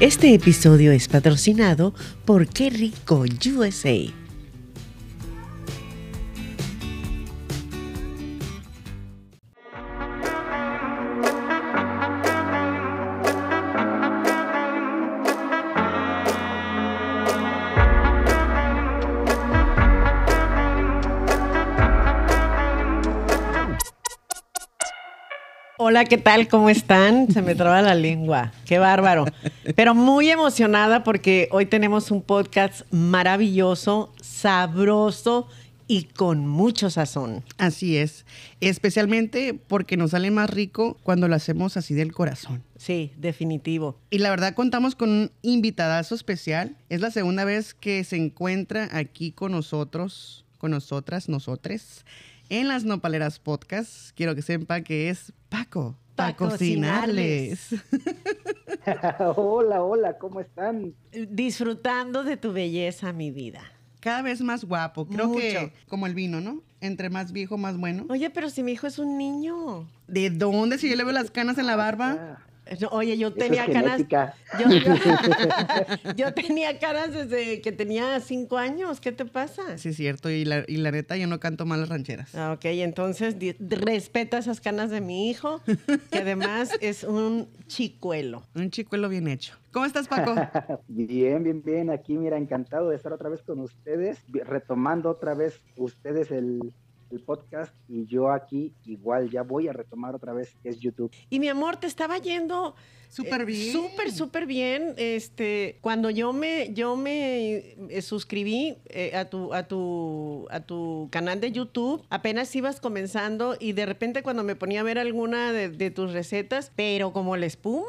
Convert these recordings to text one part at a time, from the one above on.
Este episodio es patrocinado por Qué Rico USA. Hola, ¿qué tal? ¿Cómo están? Se me traba la lengua. Qué bárbaro. Pero muy emocionada porque hoy tenemos un podcast maravilloso, sabroso y con mucho sazón. Así es. Especialmente porque nos sale más rico cuando lo hacemos así del corazón. Sí, definitivo. Y la verdad contamos con un invitadazo especial. Es la segunda vez que se encuentra aquí con nosotros, con nosotras, nosotres en las Nopaleras Podcast. Quiero que sepa que es Paco. Pa' cocinarles. hola, hola, ¿cómo están? Disfrutando de tu belleza, mi vida. Cada vez más guapo. Creo Mucho. que como el vino, ¿no? Entre más viejo, más bueno. Oye, pero si mi hijo es un niño. ¿De dónde? Si yo le veo las canas en la barba. No, Oye, yo tenía es canas. Yo, yo- yo tenía caras desde que tenía cinco años. ¿Qué te pasa? Sí, es cierto. Y la, y la neta, yo no canto mal las rancheras. Ah, Ok, entonces di- respeta esas canas de mi hijo, que además es un chicuelo. Un chicuelo bien hecho. ¿Cómo estás, Paco? Bien, bien, bien. Aquí, mira, encantado de estar otra vez con ustedes, retomando otra vez ustedes el, el podcast y yo aquí igual ya voy a retomar otra vez que es YouTube. Y mi amor, te estaba yendo Súper eh, bien. Súper, súper bien. Este, cuando yo me, yo me eh, suscribí eh, a tu, a tu, a tu canal de YouTube, apenas ibas comenzando y de repente cuando me ponía a ver alguna de, de tus recetas, pero como la espuma.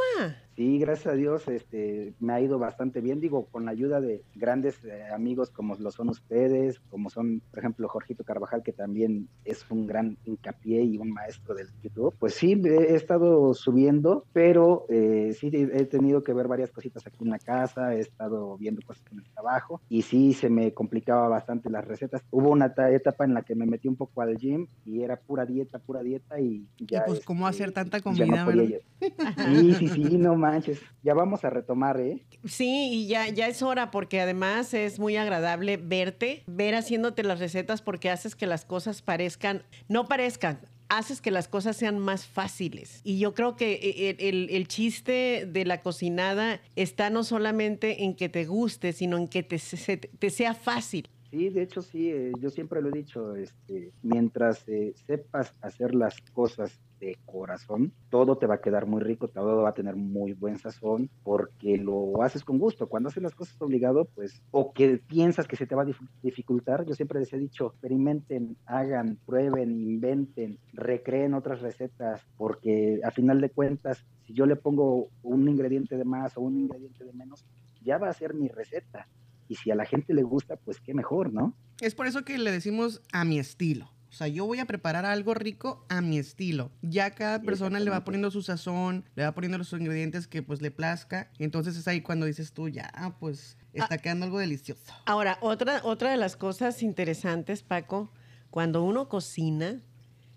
Sí, gracias a Dios, este, me ha ido bastante bien, digo, con la ayuda de grandes eh, amigos como lo son ustedes, como son, por ejemplo, Jorgito Carvajal, que también es un gran hincapié y un maestro del YouTube. Pues sí, he estado subiendo, pero eh, sí he tenido que ver varias cositas aquí en la casa, he estado viendo cosas en el trabajo y sí se me complicaba bastante las recetas. Hubo una ta- etapa en la que me metí un poco al gym y era pura dieta, pura dieta y ya. pues, ¿cómo este, hacer tanta ya comida, verdad? yo. Sí, sí, sí, no manches. Ya vamos a retomar, ¿eh? Sí, y ya, ya es hora porque además es muy agradable verte, ver haciéndote las recetas porque haces que las cosas parezcan, no parezcan, haces que las cosas sean más fáciles. Y yo creo que e, el, el- el chiste de la cocinada está no solamente en que te guste, sino en que te, se- te sea fácil. Sí, de hecho sí, eh, yo siempre lo he dicho, este, mientras eh, sepas hacer las cosas de corazón, todo te va a quedar muy rico, todo va a tener muy buen sazón, porque lo haces con gusto. Cuando haces las cosas obligado, pues, o que piensas que se te va a dif- dificultar, yo siempre les he dicho, experimenten, hagan, prueben, inventen, recreen otras recetas, porque a final de cuentas, si yo le pongo un ingrediente de más o un ingrediente de menos, ya va a ser mi receta. Y si a la gente le gusta, pues qué mejor, ¿no? Es por eso que le decimos a mi estilo. O sea, yo voy a preparar algo rico a mi estilo. Ya cada persona le va poniendo su sazón, le va poniendo los ingredientes que pues le plazca. Y entonces es ahí cuando dices tú, ya, pues está quedando algo delicioso. Ahora, otra, otra de las cosas interesantes, Paco, cuando uno cocina,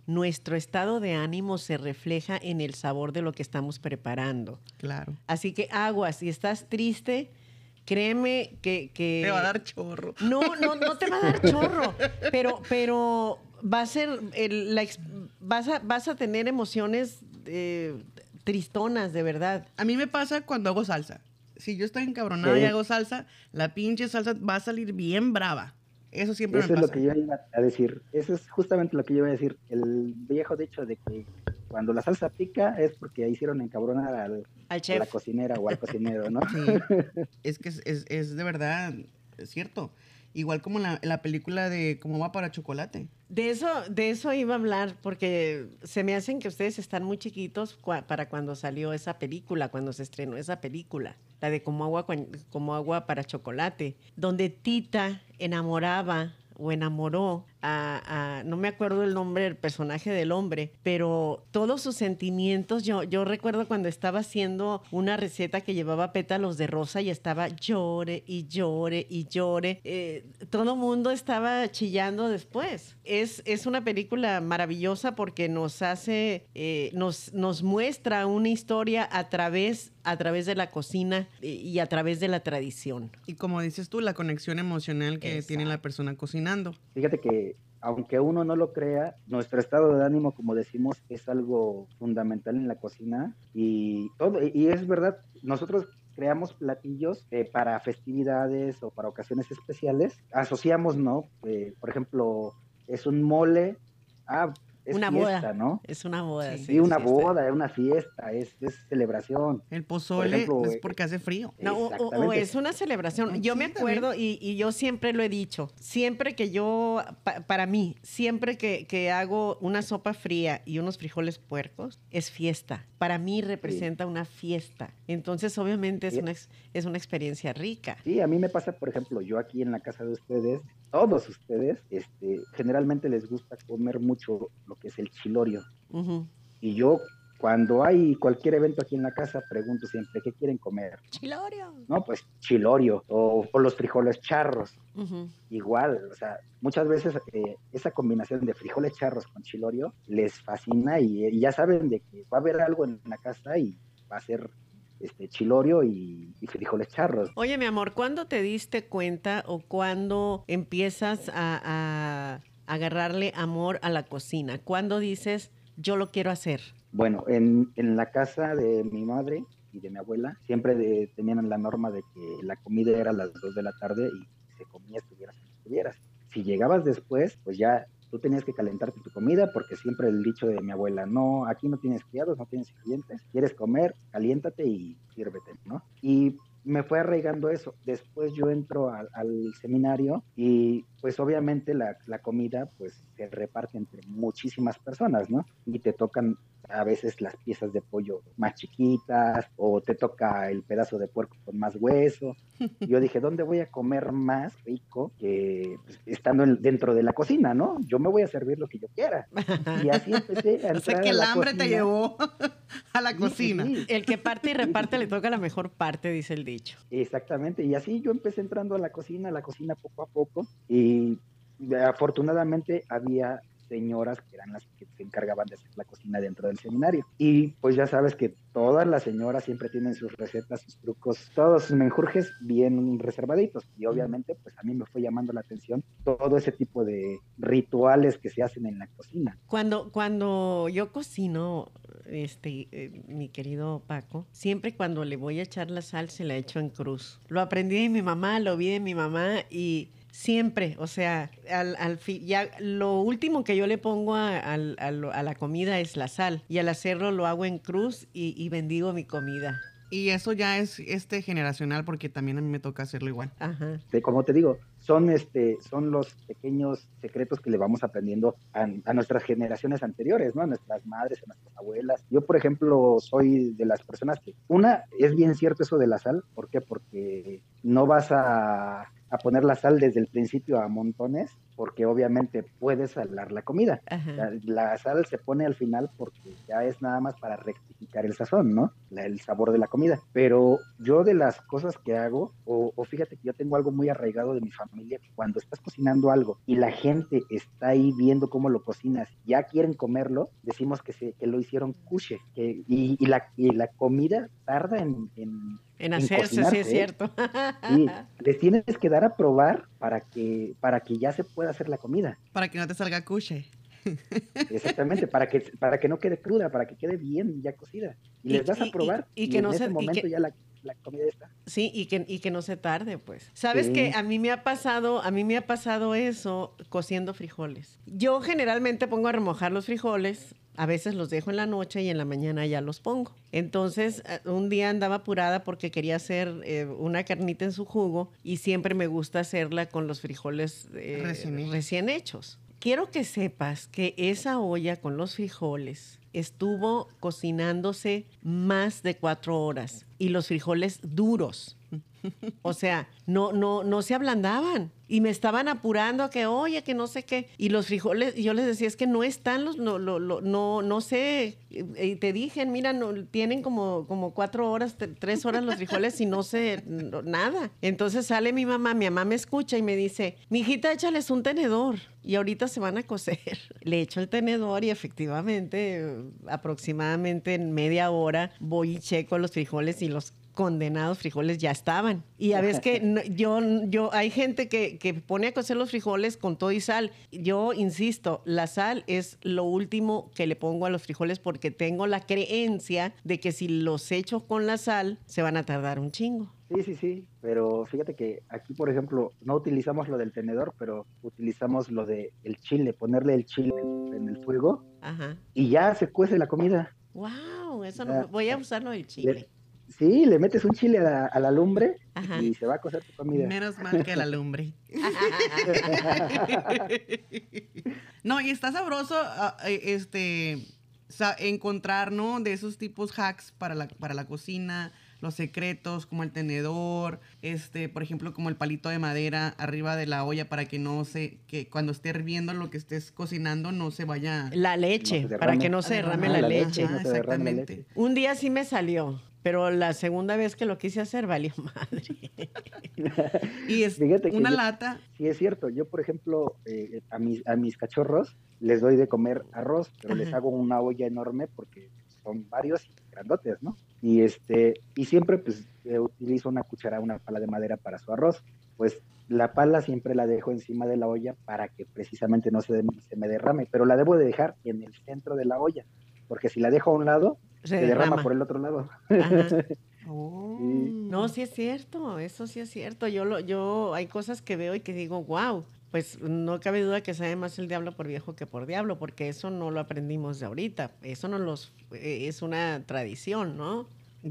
nuestro estado de ánimo se refleja en el sabor de lo que estamos preparando. Claro. Así que aguas, si estás triste, créeme que... que- Te va a dar chorro. No, no, no te va a dar chorro, pero, pero va a ser, el- la vas, a, vas a tener emociones eh, tristonas, de verdad. A mí me pasa cuando hago salsa. Si yo estoy encabronada Sí. y hago salsa, la pinche salsa va a salir bien brava. Eso siempre Eso me es pasa. lo que yo iba a decir. Eso es justamente lo que yo iba a decir. El viejo dicho de que cuando la salsa pica es porque hicieron encabronar al, Al a la cocinera o al cocinero, ¿no? Sí. es que es, es- es de verdad, es cierto. Igual como la, la película de Cómo va para chocolate. De eso, de eso iba a hablar, porque se me hacen que ustedes están muy chiquitos cua- para cuando salió esa película, cuando se estrenó esa película, la de Como agua, como agua para chocolate, donde Tita enamoraba o enamoró a, a- no me acuerdo el nombre del personaje del hombre, pero todos sus sentimientos, yo, yo recuerdo cuando estaba haciendo una receta que llevaba pétalos de rosa y estaba llore y llore y llore, eh, todo mundo estaba chillando después. Es, es una película maravillosa porque nos hace, eh, nos, nos muestra una historia a través, a través de la cocina y, y a través de la tradición. Y como dices tú, la conexión emocional que Exacto. tiene la persona cocinando. Fíjate que aunque uno no lo crea, nuestro estado de ánimo, como decimos, es algo fundamental en la cocina y todo y es verdad, nosotros creamos platillos eh, para festividades o para ocasiones especiales, asociamos, ¿no? Eh, por ejemplo, es un mole, ah, es Una fiesta, boda. ¿no? Es una boda. Sí, Sí, una boda, es una fiesta, es, es celebración. El pozole ejemplo, es eh, porque hace frío. No, o- es una celebración. Yo sí, me acuerdo y, y yo siempre lo he dicho, siempre que yo, pa- para mí, siempre que, que hago una sopa fría y unos frijoles puercos, es fiesta. Para mí representa una fiesta. Entonces, obviamente, es Sí. una, es una experiencia rica. Sí, a mí me pasa, por ejemplo, yo aquí en la casa de ustedes, todos ustedes, este, generalmente les gusta comer mucho lo que es el chilorio. Y yo, cuando hay cualquier evento aquí en la casa, pregunto siempre, ¿qué quieren comer? Chilorio. No, pues chilorio o, o los frijoles charros. Igual, o sea, muchas veces eh, esa combinación de frijoles charros con chilorio les fascina y, y ya saben de que va a haber algo en la casa y va a ser este chilorio y, y frijoles charros. Oye, mi amor, ¿cuándo te diste cuenta o cuándo empiezas a, a agarrarle amor a la cocina? ¿Cuándo dices, yo lo quiero hacer? Bueno, en, en la casa de mi madre y de mi abuela siempre de- tenían la norma de que la comida era a las 2 de la tarde y se comía estuvieras estuvieras. Si llegabas después, pues ya tú tenías que calentarte tu comida porque siempre el dicho de mi abuela, no, aquí no tienes criados, no tienes clientes, quieres comer, caliéntate y sírvete, ¿no? Y me fue arraigando eso. Después yo entro al, seminario y pues obviamente la, la comida pues se reparte entre muchísimas personas, ¿no? Y te tocan a veces las piezas de pollo más chiquitas o te toca el pedazo de puerco con más hueso. Y yo dije, ¿dónde voy a comer más rico que pues, estando en- dentro de la cocina, ¿no? Yo me voy a servir lo que yo quiera. Y así empecé a O sea entrar que a el la hambre te cocina. llevó a la Sí, sí, cocina. sí. El que parte y reparte le toca la mejor parte, dice el dicho. Exactamente, y así yo empecé entrando a la cocina, a la cocina poco a poco, y afortunadamente había señoras que eran las que se encargaban de hacer la cocina dentro del seminario. Y pues ya sabes que todas las señoras siempre tienen sus recetas, sus trucos, todos sus menjurjes bien reservaditos. Y obviamente pues a mí me fue llamando la atención todo ese tipo de rituales que se hacen en la cocina. Cuando, cuando yo cocino, este, eh, mi querido Paco, siempre cuando le voy a echar la sal se la echo en cruz. Lo aprendí de mi mamá, lo vi de mi mamá y siempre, o sea, al, al fi- ya lo último que yo le pongo a, la comida es la sal y al hacerlo lo hago en cruz y, y bendigo mi comida. Y eso ya es este generacional porque también a mí me toca hacerlo igual. Ajá. de- como te digo, son este, son los pequeños secretos que le vamos aprendiendo a, a nuestras generaciones anteriores, ¿no? A nuestras madres, a nuestras abuelas. Yo, por ejemplo, soy de las personas que, una, es bien cierto eso de la sal, ¿por qué? Porque no vas a, a poner la sal desde el principio a montones, porque obviamente puedes salar la comida. La, la sal se pone al final porque ya es nada más para rectificar el sazón, ¿no? La- el sabor de la comida. Pero yo de las cosas que hago, o, o fíjate que yo tengo algo muy arraigado de mi familia, que cuando estás cocinando algo y la gente está ahí viendo cómo lo cocinas, ya quieren comerlo, decimos que, se, que lo hicieron cuche, que, y, y la, y la comida tarda en... en En en hacerse, sí es ¿eh? cierto. sí, les tienes que dar a probar para que, para que ya se pueda hacer la comida. Para que no te salga cuche. Exactamente, para que, para que no quede cruda, para que quede bien ya cocida. Y, Y- les das y- a y- probar. y que en no ese se- momento que- ya la, la comida está. Sí, y que, y que no se tarde, pues. ¿Sabes Sí. que A mí me ha pasado, a mí me ha pasado eso cociendo frijoles. Yo generalmente pongo a remojar los frijoles, a veces los dejo en la noche y en la mañana ya los pongo. Entonces, eh, un día andaba apurada porque quería hacer eh, una carnita en su jugo y siempre me gusta hacerla con los frijoles eh, Recién hechos. recién hechos. Quiero que sepas que esa olla con los frijoles estuvo cocinándose más de cuatro horas y los frijoles duros. O sea, no, no, no se ablandaban. Y me estaban apurando a que, oye, que no sé qué. Y los frijoles, yo les decía, es que no están los, no, no, no sé. Y te dije, mira, no, tienen como, como cuatro horas, tres horas los frijoles y no sé nada. Entonces sale mi mamá, mi mamá me escucha y me dice, mijita, échales un tenedor. Y ahorita se van a cocer. Le echo el tenedor y efectivamente, aproximadamente en media hora, voy y checo los frijoles y los condenados frijoles ya estaban. Y a veces que no- yo, yo, hay gente que, que pone a cocer los frijoles con todo y sal. Yo insisto, la sal es lo último que le pongo a los frijoles porque tengo la creencia de que si los echo con la sal, se van a tardar un chingo. Sí, sí, sí, pero fíjate que aquí, por ejemplo, no utilizamos lo del tenedor, pero utilizamos lo de el chile, ponerle el chile en el fuego Ajá. y ya se cuece la comida. Wow, eso no, voy a usarlo del chile. Sí, le metes un chile a la, a la lumbre Ajá. y se va a cocer tu comida. Menos mal que la lumbre. No, y está sabroso ah, eh, este sa- encontrar, ¿no? De esos tipos hacks para la, para la cocina, los secretos, como el tenedor, este, por ejemplo, como el palito de madera arriba de la olla para que no se, que cuando esté hirviendo lo que estés cocinando no se vaya La leche, No se para que no se derrame la la leche. leche. no se derrame la exactamente. leche. Un día sí me salió, pero la segunda vez que lo quise hacer valió madre. Y es Fíjate una yo- lata. Sí, es cierto. Yo, por ejemplo, eh, a, mis, a mis cachorros les doy de comer arroz, pero les hago una olla enorme porque son varios y grandotes, ¿no? Y este y siempre pues eh, utilizo una cuchara, una pala de madera para su arroz. Pues la pala siempre la dejo encima de la olla para que precisamente no se, de- se me derrame, pero la debo de dejar en el centro de la olla, porque si la dejo a un lado, Se se, derrama derrama. por el otro lado. Oh. No, sí es cierto, eso sí es cierto. Yo lo, yo hay cosas que veo y que digo, wow, pues no cabe duda que sabe más el diablo por viejo que por diablo, porque eso no lo aprendimos de ahorita. Eso no los eh, es una tradición, ¿no?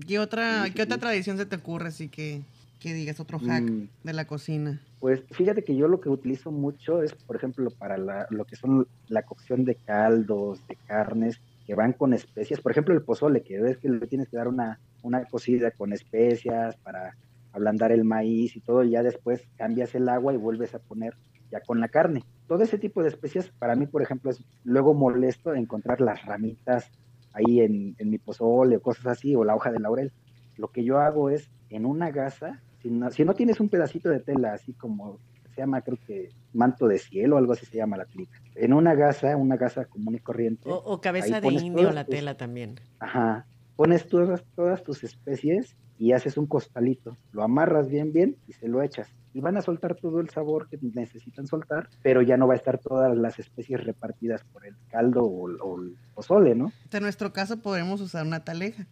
¿Qué otra, Sí, sí, ¿qué otra tradición se te ocurre así que, que digas otro hack Mm. de la cocina? Pues fíjate que yo lo que utilizo mucho es, por ejemplo, para la- lo que son la cocción de caldos, de carnes, que van con especias. Por ejemplo, el pozole, que ves que le tienes que dar una, una cocida con especias para ablandar el maíz y todo, y ya después cambias el agua y vuelves a poner ya con la carne. Todo ese tipo de especias, para mí, por ejemplo, es luego molesto encontrar las ramitas ahí en, en mi pozole o cosas así, o la hoja de laurel. Lo que yo hago es en una gasa, si no, si no tienes un pedacito de tela así como llama, creo que manto de cielo, algo así se llama la clica. En una gasa, una gasa común y corriente, O, o cabeza de indio todas la tus- tela también. ajá, pones todas, todas tus especies y haces un costalito, lo amarras bien, bien y se lo echas. Y van a soltar todo el sabor que necesitan soltar, pero ya no va a estar todas las especies repartidas por el caldo o, o el pozole, ¿no? En nuestro caso podemos usar una taleja.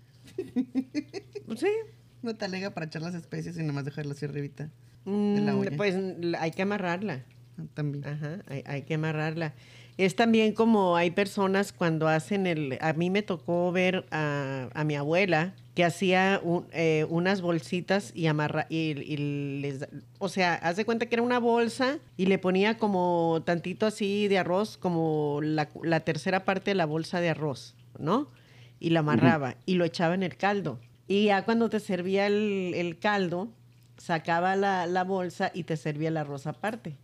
Sí. Una talega para echar las especies y nomás dejarla así arribita. Mm, la olla. pues hay que amarrarla. Ah, También. Ajá, hay, hay que amarrarla. Es también como hay personas cuando hacen el... A mí me tocó ver a, a mi abuela que hacía un- eh, unas bolsitas y amarra... Y, y les, o sea, haz de cuenta que era una bolsa y le ponía como tantito así de arroz, como la, la tercera parte de la bolsa de arroz, ¿no? Y la amarraba y lo echaba en el caldo. Y ya cuando te servía el, el caldo, sacaba la, la bolsa y te servía el arroz aparte.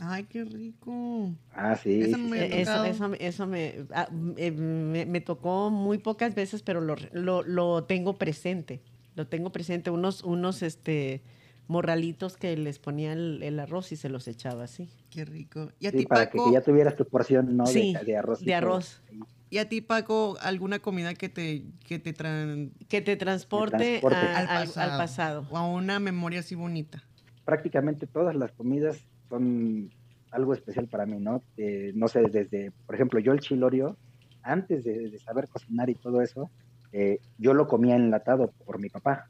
Ay, qué rico. Ah, sí. Sí, me- Eso, eso, me- eso me, ah, eh, me, me tocó muy pocas veces, pero lo, lo, lo tengo presente. Lo tengo presente. Unos, unos este, morralitos que les ponía el, el arroz y se los echaba así. Qué rico. ¿Y a Sí, ti, para que, Paco? que ya tuvieras tu porción, ¿no? Sí, de, arroz. de arroz. ¿Y a ti, Paco, alguna comida que te, que te Que te transporte, transporte. a- al, al, pasado, al pasado. O a una memoria así bonita? prácticamente todas las comidas son algo especial para mí, ¿no? Eh, no sé, desde, por ejemplo, yo el chilorio, antes de, de saber cocinar y todo eso, eh, yo lo comía enlatado por mi papá.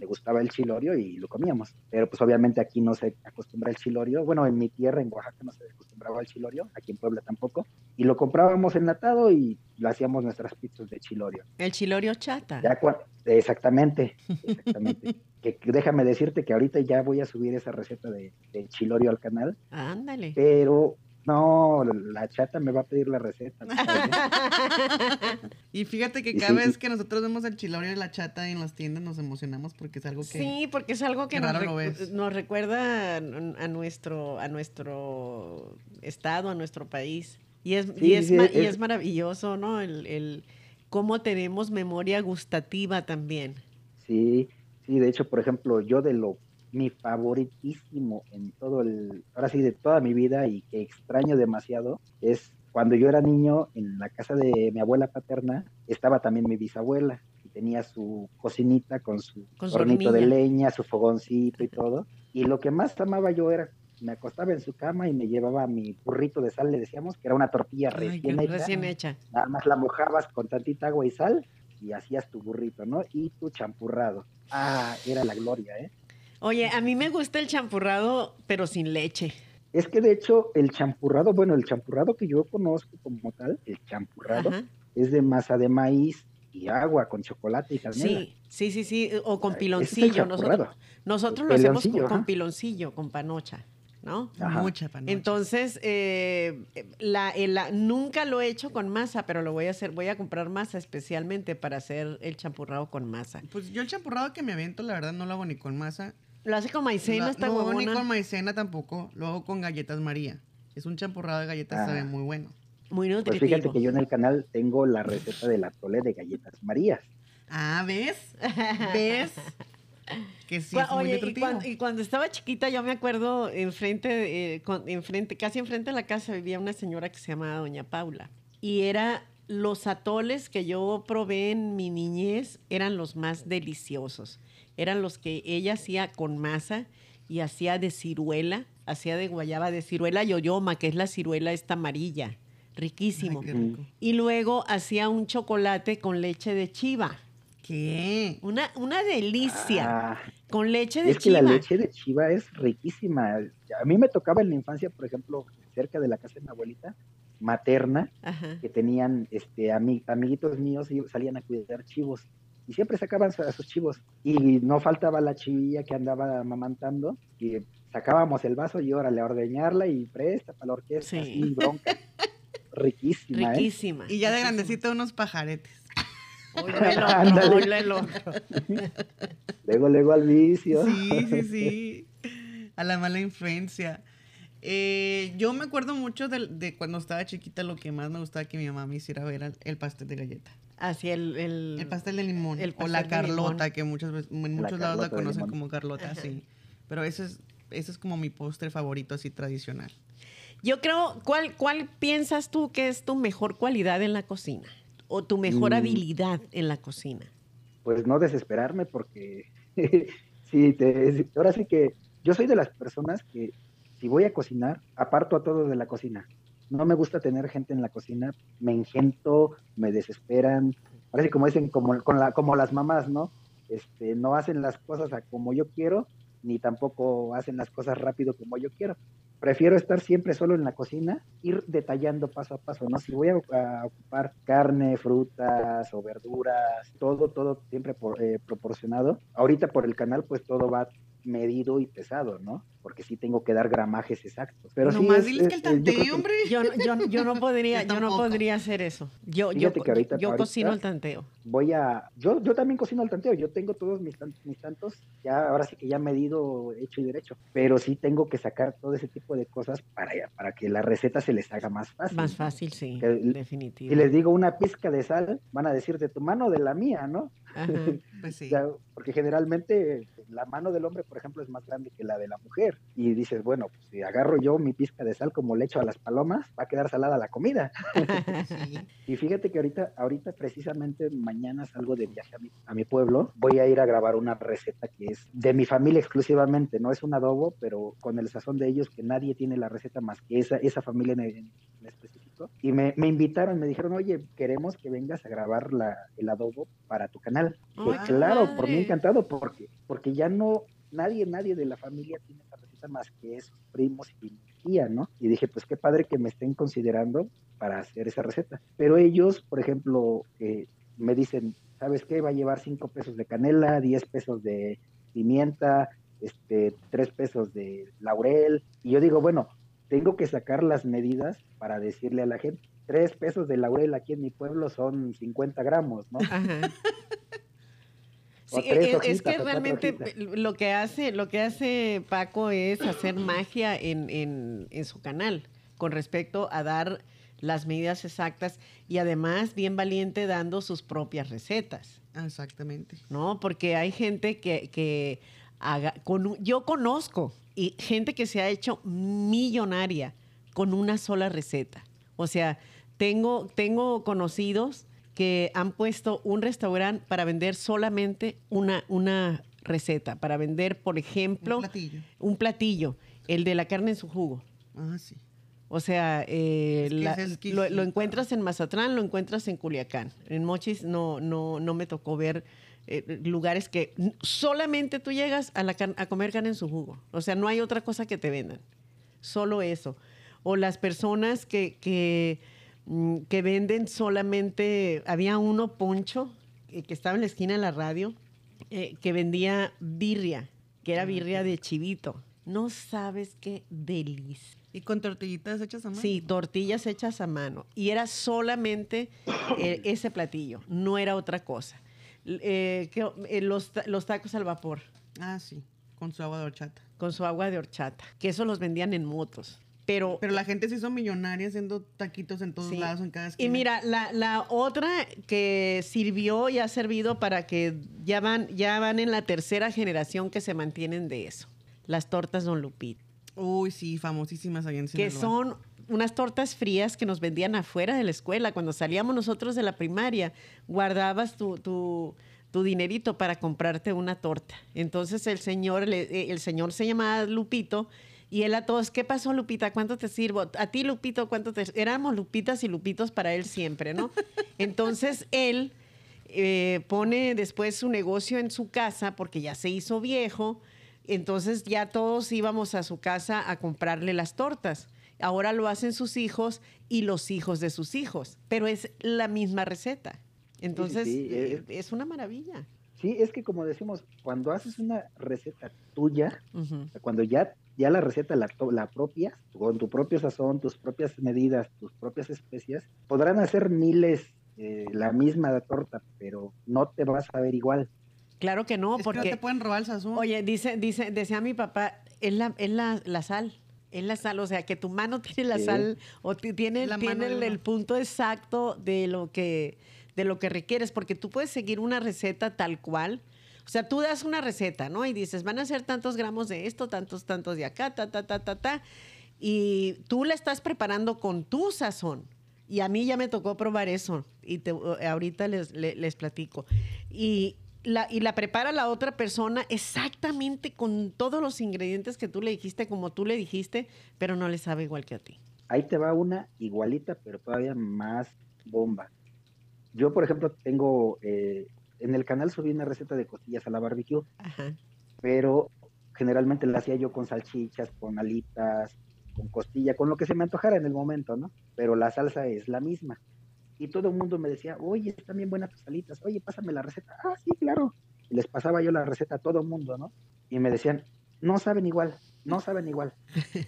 Le gustaba el chilorio y lo comíamos. Pero pues obviamente aquí no se acostumbra el chilorio. Bueno, en mi tierra, en Oaxaca, no se acostumbraba al chilorio, aquí en Puebla tampoco. Y lo comprábamos enlatado y lo hacíamos nuestras pizzas de chilorio. El chilorio chata. Ya exactamente, exactamente. que, que déjame decirte que ahorita ya voy a subir esa receta de, de chilorio al canal, Ándale. pero No, la chata me va a pedir la receta. y fíjate que cada vez que nosotros vemos el chilorio y la chata en las tiendas nos emocionamos porque es algo que... Sí, porque es algo que nos, nos, recuerda a nuestro, a nuestro estado, a nuestro país. Y es, y es, y es maravilloso, ¿no? El, el cómo tenemos memoria gustativa también. Sí, sí, de hecho, por ejemplo, yo de lo mi favoritísimo en todo el, ahora sí, de toda mi vida y que extraño demasiado, es cuando yo era niño en la casa de mi abuela paterna, estaba también mi bisabuela y tenía su cocinita con su hornito de leña, su fogoncito y todo. Y lo que más amaba yo era me acostaba en su cama y me llevaba mi burrito de sal, le decíamos, que era una tortilla recién, hecha, recién hecha. Nada más la mojabas con tantita agua y sal y hacías tu burrito, ¿no? Y tu champurrado. Ah, era la gloria, ¿eh? Oye, a mí me gusta el champurrado, pero sin leche. Es que de hecho el champurrado, bueno, el champurrado que yo conozco como tal, el champurrado, es de masa de maíz y agua con chocolate y canela. Sí, sí, sí, sí, o con piloncillo. nosotros nosotros lo hacemos con, piloncillo, con panocha. ¿no? Mucha panocha. Entonces, eh, la, nunca lo he hecho con masa, pero lo voy a hacer. Voy a comprar masa especialmente para hacer el champurrado con masa. Pues yo el champurrado que me aviento, la verdad, no lo hago ni con masa. ¿Lo hace con maicena? está no, ni con maicena tampoco. Lo hago con galletas María. Es un champurrado de galletas, sabe ah. muy bueno. Muy pues nutritivo. Pues fíjate que yo en el canal tengo la receta del atole de galletas Marías. Ah, ¿ves? ¿Ves? Que sí, es muy y, cuando, y, cuando, estaba chiquita, yo me acuerdo, enfrente, eh, enfrente, casi enfrente de la casa vivía una señora que se llamaba Doña Paula. Y era los atoles que yo probé en mi niñez, eran los más deliciosos eran los que ella hacía con masa y hacía de ciruela, hacía de guayaba de ciruela yoyoma, que es la ciruela esta amarilla, riquísimo. y luego hacía un chocolate con leche de chiva. ¿Qué? Una, una delicia. Ah, con leche de chiva. Es que la leche de chiva es riquísima. A mí me tocaba en la infancia, por ejemplo, cerca de la casa de mi abuelita materna, que tenían este amiguitos míos y salían a cuidar chivos y siempre sacaban a sus chivos y no faltaba la chivilla que andaba amamantando y sacábamos el vaso y órale a ordeñarla y presta para la orquesta y bronca. Riquísima. ¿eh? Riquísima. Y ya de grandecito unos pajaretes. luego, luego al vicio. Sí, sí, sí. A la mala influencia. Eh, yo me acuerdo mucho de, cuando estaba chiquita, lo que más me gustaba que mi mamá me hiciera ver el pastel de galleta. Así el, el, pastel de limón. o la Carlota, que muchas veces, en muchos lados la conocen como Carlota, sí. Pero ese es, ese es como mi postre favorito así tradicional. Yo creo, ¿cuál, ¿cuál piensas tú que es tu mejor cualidad en la cocina? ¿O tu mejor mm. habilidad en la cocina? Pues no desesperarme porque sí, te, ahora sí que yo soy de las personas que si voy a cocinar, aparto a todos de la cocina no me gusta tener gente en la cocina, me engento, me desesperan, parece como dicen, como, con la, como las mamás, ¿no? Este, no hacen las cosas como yo quiero, ni tampoco hacen las cosas rápido como yo quiero. Prefiero estar siempre solo en la cocina, ir detallando paso a paso, ¿no? Si voy a, ocupar carne, frutas o verduras, todo, todo siempre eh, proporcionado. Ahorita por el canal, pues todo va medido y pesado, ¿no? Porque sí tengo que dar gramajes exactos. Pero no más diles que el tanteo, hombre. Yo, yo, yo, no podría, yo, no podría hacer eso. Yo, yo, yo cocino el tanteo. Voy a, yo, yo también cocino el tanteo. Yo tengo todos mis, mis tantos, ya ahora sí que ya medido, hecho y derecho. Pero sí tengo que sacar todo ese tipo de cosas para, para que la receta se les haga más fácil. Más fácil, sí, definitivo. Si les digo una pizca de sal, van a decir de tu mano o de la mía, ¿no? pues sí. porque generalmente la mano del hombre, por ejemplo, es más grande que la de la mujer. Y dices, bueno, pues si agarro yo mi pizca de sal como le echo a las palomas, va a quedar salada la comida. Y fíjate que ahorita, ahorita precisamente mañana salgo de viaje a mi, a mi, pueblo. Voy a ir a grabar una receta que es de mi familia exclusivamente. No es un adobo, pero con el sazón de ellos, que nadie tiene la receta más que esa, esa familia en, específico. Y me, me, invitaron, me dijeron, oye, queremos que vengas a grabar la, el adobo para tu canal. Pues claro, por mí encantado, porque, porque ya no, nadie, nadie de la familia tiene esa receta más que esos primos y mi tía, ¿no? Y dije, pues qué padre que me estén considerando para hacer esa receta. Pero ellos, por ejemplo, eh, me dicen, ¿sabes qué? Va a llevar cinco pesos de canela, 10 pesos de pimienta, este, 3 pesos de laurel. Y yo digo, bueno, tengo que sacar las medidas para decirle a la gente, tres pesos de laurel aquí en mi pueblo son 50 gramos, ¿no? Ajá. Sí, es, que realmente lo que hace, lo que hace Paco es hacer magia en, en, en su canal con respecto a dar las medidas exactas y además bien valiente dando sus propias recetas. Exactamente. ¿No? Porque hay gente que, que haga, con, yo conozco y gente que se ha hecho millonaria con una sola receta. O sea, tengo, tengo conocidos que han puesto un restaurante para vender solamente una, una receta, para vender, por ejemplo, un platillo. un platillo, el de la carne en su jugo. Ah, sí. O sea, eh, lo, encuentras en Mazatlán, lo encuentras en Culiacán. En Mochis no, no, no me tocó ver eh, lugares que solamente tú llegas a, la a comer carne en su jugo. O sea, no hay otra cosa que te vendan. Solo eso. O las personas que, que, que venden solamente, había uno poncho eh, que estaba en la esquina de la radio, que vendía birria, que era ah, birria de chivito. No sabes qué delicia. ¿Y con tortillitas hechas a mano? Sí, tortillas hechas a mano. Y era solamente eh, ese platillo, no era otra cosa. Eh, eh, los, tacos al vapor. Ah, sí, con su agua de horchata. Con su agua de horchata, que eso los vendían en motos. Pero, Pero la gente se hizo millonaria haciendo taquitos en todos lados, en cada esquina. Y mira, la, la, otra que sirvió y ha servido para que ya van, ya van en la tercera generación que se mantienen de eso. Las tortas Don Lupita. Uy, sí, famosísimas allá en Que son unas tortas frías que nos vendían afuera de la escuela. Cuando salíamos nosotros de la primaria, guardabas tu, tu, tu dinerito para comprarte una torta. Entonces el señor, el señor se llamaba Lupito y él a todos, ¿qué pasó Lupita? ¿Cuánto te sirvo? A ti Lupito, ¿cuánto te Éramos Lupitas y Lupitos para él siempre, ¿no? Entonces él eh, pone después su negocio en su casa porque ya se hizo viejo entonces ya todos íbamos a su casa a comprarle las tortas. Ahora lo hacen sus hijos y los hijos de sus hijos, pero es la misma receta. Entonces eh, es, una maravilla. Sí, es que como decimos, cuando haces una receta tuya, cuando ya, ya la receta la, la propia, con tu propio sazón, tus propias medidas, tus propias especias, podrán hacer miles eh, la misma torta, pero no te vas a ver igual. Claro que no, porque. no te pueden robar el sazón. Oye, dice, dice, decía mi papá, es la, es la, la sal. Es la sal, o sea, que tu mano tiene la sal o tiene, tiene el, punto exacto de lo que de lo que requieres, porque tú puedes seguir una receta tal cual. O sea, tú das una receta, ¿no? Y dices, van a ser tantos gramos de esto, tantos, tantos de acá, ta, ta, ta, ta, ta. Y tú la estás preparando con tu sazón. Y a mí ya me tocó probar eso. Y te, ahorita les, les, platico. Y y la prepara la otra persona exactamente con todos los ingredientes que tú le dijiste, como tú le dijiste, pero no le sabe igual que a ti. Ahí te va una igualita, pero todavía más bomba. Yo, por ejemplo, tengo, eh, en el canal subí una receta de costillas a la barbecue, pero generalmente la hacía yo con salchichas, con alitas, con costilla, con lo que se me antojara en el momento, ¿no? Pero la salsa es la misma y todo el mundo me decía, oye, están bien buenas tus salitas, oye, pásame la receta. Ah, sí, claro. Y les pasaba yo la receta a todo el mundo, ¿no? Y me decían, no saben igual, no saben igual.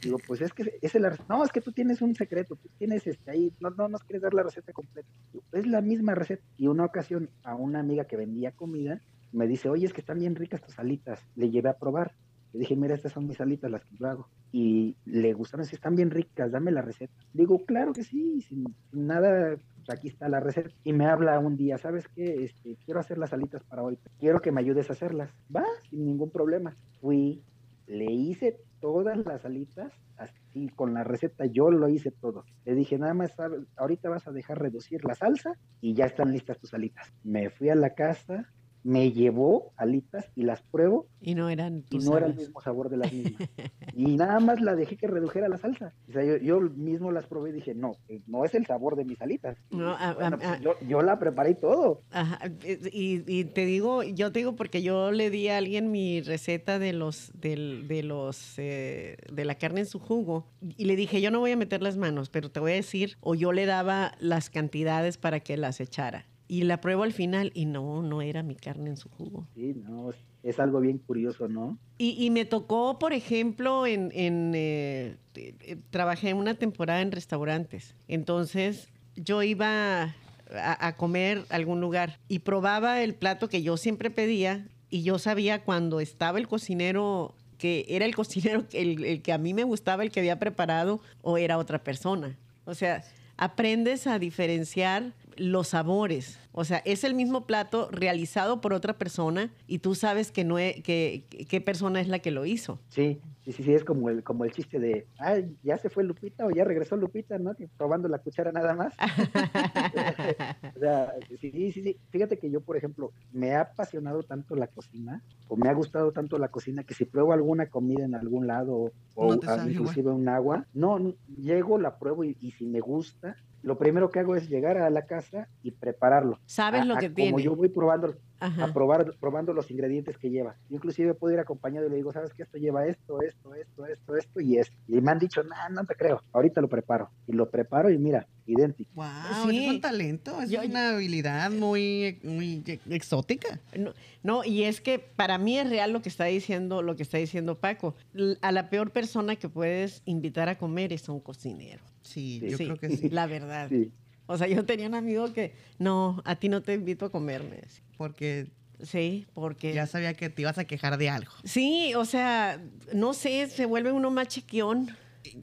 Digo, pues es que es la no, es que tú tienes un secreto, tú tienes este ahí, no, no nos quieres dar la receta completa. es la misma receta. Y una ocasión a una amiga que vendía comida me dice, oye, es que están bien ricas tus salitas. Le llevé a probar. Le dije, mira, estas son mis salitas, las que yo hago. Y le gustaron, si están bien ricas, dame la receta. Digo, claro que sí, sin nada aquí está la receta. Y me habla un día, ¿sabes qué? Este, quiero hacer las alitas para hoy. Quiero que me ayudes a hacerlas. Va, sin ningún problema. Fui, le hice todas las alitas, así con la receta yo lo hice todo. Le dije, nada más, ahorita vas a dejar reducir la salsa y ya están listas tus alitas. Me fui a la casa, me llevó alitas y las pruebo. Y no eran Y no era el mismo sabor de las mismas. y nada más la dejé que redujera la salsa. O sea, yo, mismo las probé y dije, no, eh, no es el sabor de mis alitas. No, pues yo, yo, la preparé todo. Ajá. Y, y, te digo, yo te digo porque yo le di a alguien mi receta de los, de, de los, eh, de la carne en su jugo y le dije, yo no voy a meter las manos, pero te voy a decir, o yo le daba las cantidades para que las echara y la pruebo al final y no, no era mi carne en su jugo. Sí, no, es, algo bien curioso, ¿no? Y, me tocó, por ejemplo, en, en eh, eh, trabajé una temporada en restaurantes. Entonces yo iba a, a, comer a algún lugar y probaba el plato que yo siempre pedía y yo sabía cuando estaba el cocinero que era el cocinero el, el que a mí me gustaba, el que había preparado, o era otra persona. O sea, aprendes a diferenciar los sabores. O sea, es el mismo plato realizado por otra persona y tú sabes que no es, que, qué persona es la que lo hizo. Sí, sí, sí, sí, es como el, como el chiste de, ah, ya se fue Lupita o ya regresó Lupita, ¿no? Probando la cuchara nada más. o sea, sí, sí, sí. Fíjate que yo, por ejemplo, me ha apasionado tanto la cocina o me ha gustado tanto la cocina que si pruebo alguna comida en algún lado o inclusive un agua, no, llego, la pruebo y si me gusta, lo primero que hago es llegar a la casa y prepararlo. Sabes lo que tiene. Como yo voy probando, a probar, probando los ingredientes que lleva. inclusive puedo ir acompañado y le digo, ¿sabes qué? Esto lleva esto, esto, esto, esto, esto y esto. Y me han dicho, no, no te creo. Ahorita lo preparo. Y lo preparo y mira, idéntico. Wow, es un talento, es una habilidad muy, muy exótica. No, no, y es que para mí es real lo que está diciendo, lo que está diciendo Paco. A la peor persona que puedes invitar a comer es a un cocinero. Sí, yo creo que sí. La verdad. O sea, yo tenía un amigo que, no, a ti no te invito a comerme. Porque... Sí, porque... Ya sabía que te ibas a quejar de algo. Sí, o sea, no sé, se vuelve uno más chequión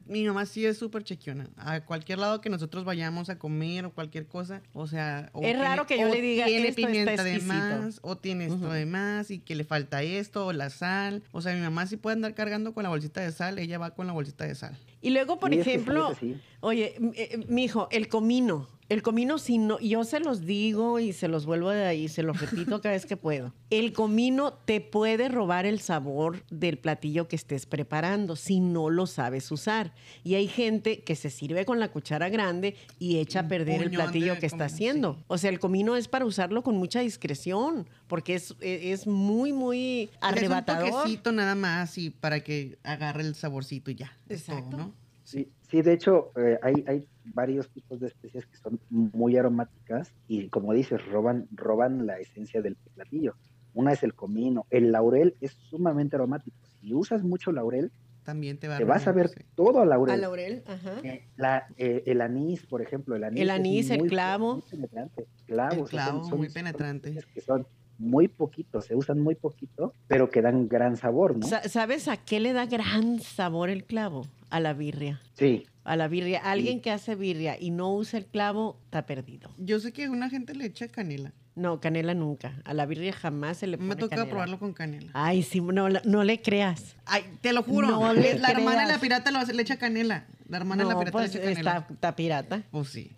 mi mamá sí es súper chequiona. A cualquier lado que nosotros vayamos a comer o cualquier cosa, o sea... es raro que yo le diga, tiene pimienta de más, o tiene esto de más, y que le falta esto, o la sal. O sea, mi mamá sí puede andar cargando con la bolsita de sal, ella va con la bolsita de sal. Y luego, por ejemplo, oye, eh, mi hijo, el comino. El comino, si no, yo se los digo y se los vuelvo de ahí, se los repito cada vez que puedo. El comino te puede robar el sabor del platillo que estés preparando si no lo sabes usar. Y hay gente que se sirve con la cuchara grande y echa a perder el platillo que está haciendo. O sea, el comino es para usarlo con mucha discreción, porque es, es muy, muy arrebatador. Es un toquecito nada más y para que agarre el saborcito y ya. Exacto. ¿no? Sí, sí, de hecho, eh, hay, hay varios tipos de especies que son muy aromáticas y como dices, roban, roban la esencia del platillo. Una es el comino. El laurel es sumamente aromático. Si usas mucho laurel, también te, va te vas a ver todo a laurel. A laurel, ajá. Eh, la, eh, el anís, por ejemplo, el anís. El anís, el clavo. Muy penetrante. Clavos, el clavo, son, muy penetrante. Que son muy poquitos, se usan muy poquito, pero que dan gran sabor, ¿no? ¿Sabes a qué le da gran sabor el clavo? A la birria. Sí. A la birria. Alguien que hace birria y no usa el clavo, está perdido. Yo sé que una gente le echa canela. No, canela nunca. A la birria jamás se le pone Me toca probarlo con canela. Ay, sí, no, no le creas. Ay, te lo juro. No le la hermana de la pirata le echa canela. La hermana de la pirata le pues, echa canela. Está, pirata. Pues sí,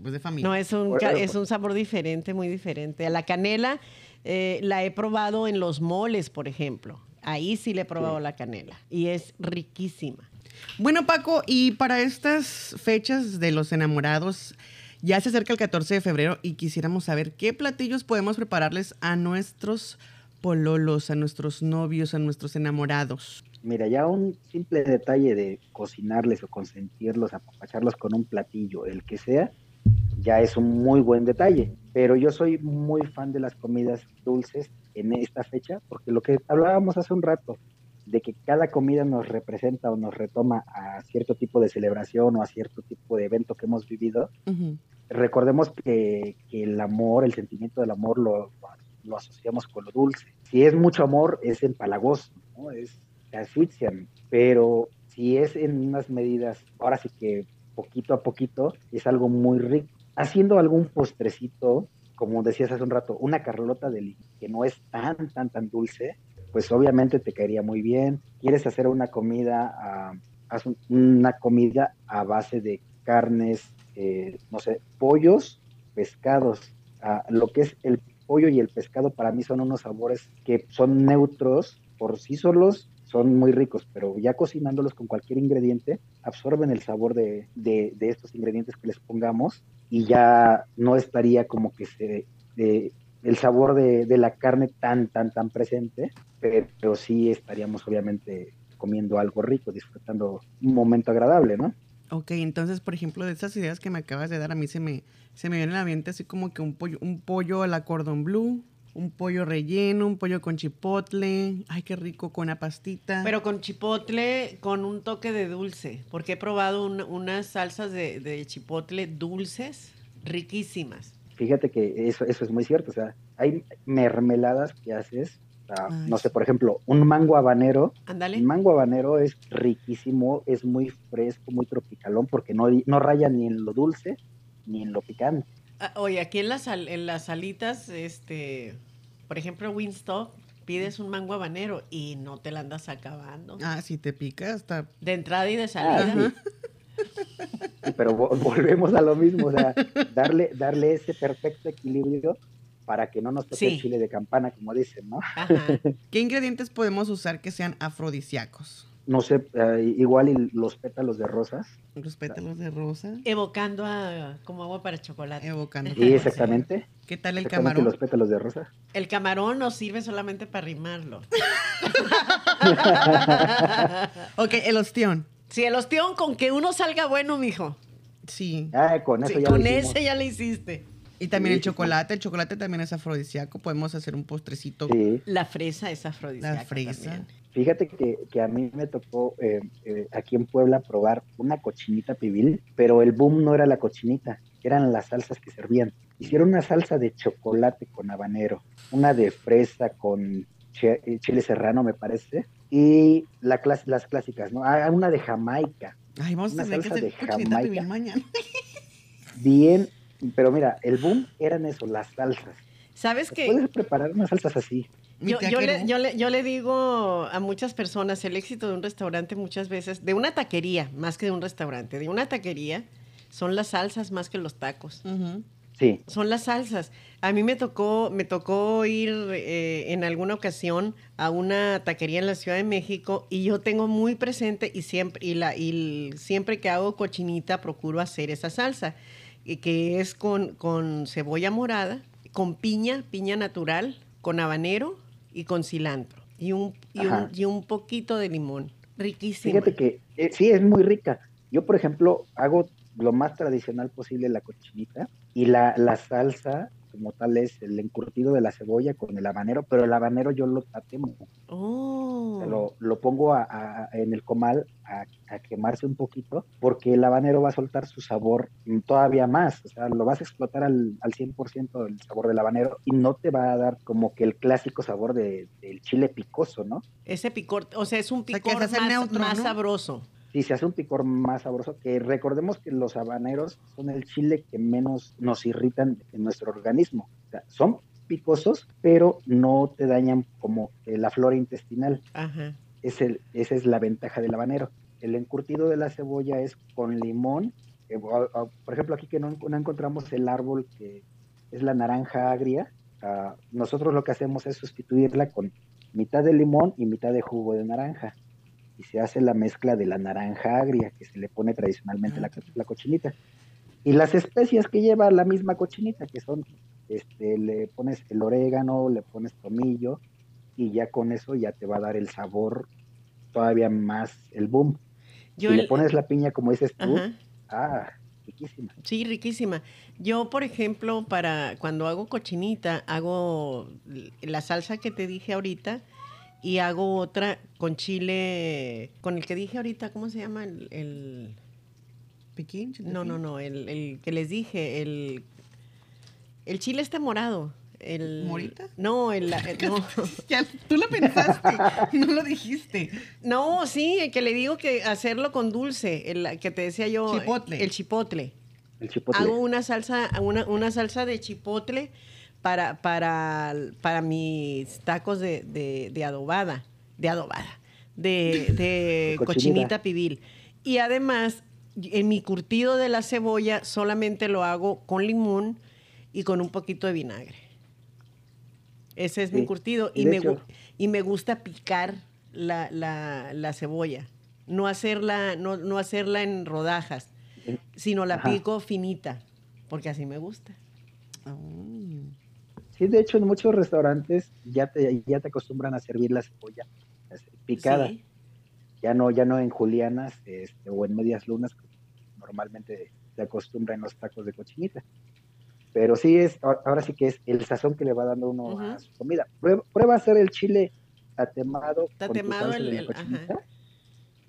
pues de familia. No, es un, es un sabor diferente, muy diferente. A la canela eh, la he probado en los moles, por ejemplo. Ahí sí le he probado la canela. Y es riquísima. Bueno, Paco, y para estas fechas de los enamorados, ya se acerca el 14 de febrero y quisiéramos saber qué platillos podemos prepararles a nuestros pololos, a nuestros novios, a nuestros enamorados. Mira, ya un simple detalle de cocinarles o consentirlos, apapacharlos con un platillo, el que sea, ya es un muy buen detalle. Pero yo soy muy fan de las comidas dulces en esta fecha, porque lo que hablábamos hace un rato, de que cada comida nos representa o nos retoma a cierto tipo de celebración o a cierto tipo de evento que hemos vivido, recordemos que, el amor, el sentimiento del amor lo, lo, asociamos con lo dulce. Si es mucho amor, es empalagoso, ¿no? es asfixian, pero si es en unas medidas, ahora sí que poquito a poquito, es algo muy rico. Haciendo algún postrecito, como decías hace un rato, una carlota de que no es tan, tan, tan dulce, pues obviamente te caería muy bien. Quieres hacer una comida, ah, haz una comida a base de carnes, eh, no sé, pollos, pescados. Ah, lo que es el pollo y el pescado para mí son unos sabores que son neutros por sí solos, son muy ricos, pero ya cocinándolos con cualquier ingrediente, absorben el sabor de, estos ingredientes que les pongamos y ya no estaría como que se, el sabor de, de, la carne tan, tan, tan presente, pero sí estaríamos obviamente comiendo algo rico, disfrutando un momento agradable, ¿no? Ok, entonces, por ejemplo, de esas ideas que me acabas de dar, a mí se me, se me viene a la mente así como que un pollo, un pollo a la cordon bleu, un pollo relleno, un pollo con chipotle, ay, qué rico, con una pastita. Pero con chipotle con un toque de dulce, porque he probado un- unas salsas de, de chipotle dulces, riquísimas. Fíjate que eso, eso es muy cierto, o sea, hay mermeladas que haces, sea, no sé, por ejemplo, un mango habanero, Ándale. el mango habanero es riquísimo, es muy fresco, muy tropicalón, porque no, no raya ni en lo dulce ni en lo picante. Ah, Oye, aquí en las, en las salitas, este, por ejemplo, Winstop, pides un mango habanero y no te la andas acabando. Ah, si te pica, hasta... De entrada y de Ah, salida. Sí, pero vo- volvemos a lo mismo, o sea, darle, darle ese perfecto equilibrio para que no nos toque Sí. el chile de campana, como dicen, ¿no? Ajá. ¿Qué ingredientes podemos usar que sean afrodisíacos? No sé, eh, igual y los pétalos de rosas. Los pétalos de rosa, Evocando a como agua para chocolate. evocando. Sí, exactamente. ¿Qué tal el exactamente camarón? los pétalos de rosa. El camarón no sirve solamente para rimarlo. Ok, el ostión. Si el ostión con que uno salga bueno, mijo. Sí. Ah, con eso Sí, ya con lo ese ya le hiciste. Y también Sí, el chocolate. El chocolate también es afrodisíaco. Podemos hacer un postrecito. Sí. La fresa es afrodisíaca La fresa. también. Fíjate que, que a mí me tocó eh, eh, aquí en Puebla probar una cochinita pibil, pero el boom no era la cochinita, eran las salsas que servían. Hicieron una salsa de chocolate con habanero, una de fresa con eh, chile serrano, me parece, y la clas- las clásicas, ¿no? Ah, una de Jamaica, Ay, vamos Una a tener que salsa hacer de cochinita Jamaica. pibil mañana. bien, pero mira, el boom eran eso, las salsas. ¿Sabes qué? Puedes preparar unas salsas así. Yo, yo le, yo, le, yo le digo a muchas personas, el éxito de un restaurante muchas veces, de una taquería, más que de un restaurante, de una taquería, son las salsas más que los tacos. Sí, Son las salsas. A mí me tocó, me tocó ir eh, en alguna ocasión a una taquería en la Ciudad de México y yo tengo muy presente y siempre, y la, y siempre que hago cochinita procuro hacer esa salsa, que es con, con cebolla morada, con piña, piña natural, con habanero y con cilantro. Y un, y un, y un poquito de limón. Riquísimo. Fíjate que eh, sí, es muy rica. Yo, por ejemplo, hago lo más tradicional posible la cochinita y la, la salsa como tal es el encurtido de la cebolla con el habanero, pero el habanero yo lo tatemo, Oh. lo, lo pongo a- a- en el comal a, a quemarse un poquito porque el habanero va a soltar su sabor todavía más, o sea, lo vas a explotar al, al 100% del sabor del habanero y no te va a dar como que el clásico sabor de- del chile picoso, ¿no? Ese picor, o sea, es un picor hace más, neutro, más ¿no? sabroso. Sí, se hace un picor más sabroso, que recordemos que los habaneros son el chile que menos nos irritan en nuestro organismo. O sea, son picosos, pero no te dañan como que la flora intestinal. Ajá. Es el, esa es la ventaja del habanero. El encurtido de la cebolla es con limón. eh, por ejemplo, aquí que no, no encontramos el árbol que es la naranja agria, ah, nosotros lo que hacemos es sustituirla con mitad de limón y mitad de jugo de naranja. Y se hace la mezcla de la naranja agria que se le pone tradicionalmente a la, la cochinita. Y las especias que lleva la misma cochinita, que son, este, le pones el orégano, le pones tomillo, y ya con eso ya te va a dar el sabor todavía más el boom. Yo si el- le pones la piña como dices tú, Ajá. ah, riquísima. Sí, riquísima. Yo, por ejemplo, para cuando hago cochinita, hago la salsa que te dije ahorita y hago otra con chile, con el que dije ahorita, ¿cómo se llama? El, el- ¿Piquín? no, no, no, el, el que les dije, el, el chile este morado. El, ¿Morita? No, el, el- no. Ya, tú lo pensaste, no lo dijiste. No, sí, el que le digo que hacerlo con dulce, el que te decía yo. Chipotle. El chipotle. El chipotle. Hago una salsa, una, una salsa de chipotle para, para, para mis tacos de, de, de adobada, de adobada, de, de De cochinita. cochinita pibil. Y además, en mi curtido de la cebolla solamente lo hago con limón y con un poquito de vinagre. Ese es mi curtido. Y me, hecho- y me gusta picar la, la, la cebolla. No hacerla, no, no hacerla en rodajas, Eh, sino la Ajá. pico finita, porque así me gusta. Oh. Sí, de hecho, en muchos restaurantes ya te, ya te acostumbran a servir la cebolla así, picada. Sí. Ya no, ya no en julianas este, o en medias lunas, normalmente se acostumbra en los tacos de cochinita. Pero sí es, ahora sí que es el sazón que le va dando uno a su comida. Prueba, a hacer el chile tatemado, tatemado con el,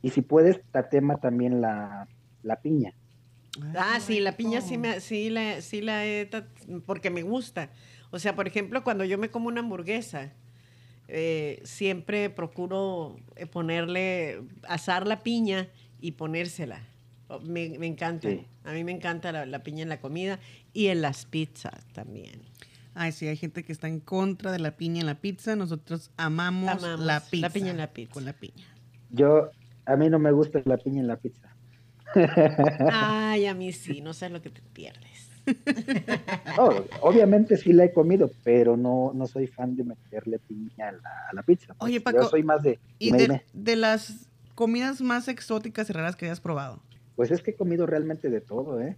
y si puedes, tatema también la, piña. Ah, sí, la piña sí, me, sí, la, sí la he, porque me gusta. O sea, por ejemplo, cuando yo me como una hamburguesa, eh, siempre procuro eh, ponerle, asar la piña y ponérsela. Oh, me, encanta. A mí me encanta la, piña en la comida y en las pizzas también. Ay, sí, hay gente que está en contra de la piña en la pizza. Nosotros amamos, la pizza. La piña en la pizza. Con la piña. Yo, a mí no me gusta la piña en la pizza. Ay, a mí sí, no sé lo que te pierdes. obviamente sí la he comido, pero no, no soy fan de meterle piña a la, pizza. Oye, Paco, yo soy más de... ¿Y de, las comidas más exóticas y raras que hayas probado? Pues es que he comido realmente de todo, ¿eh?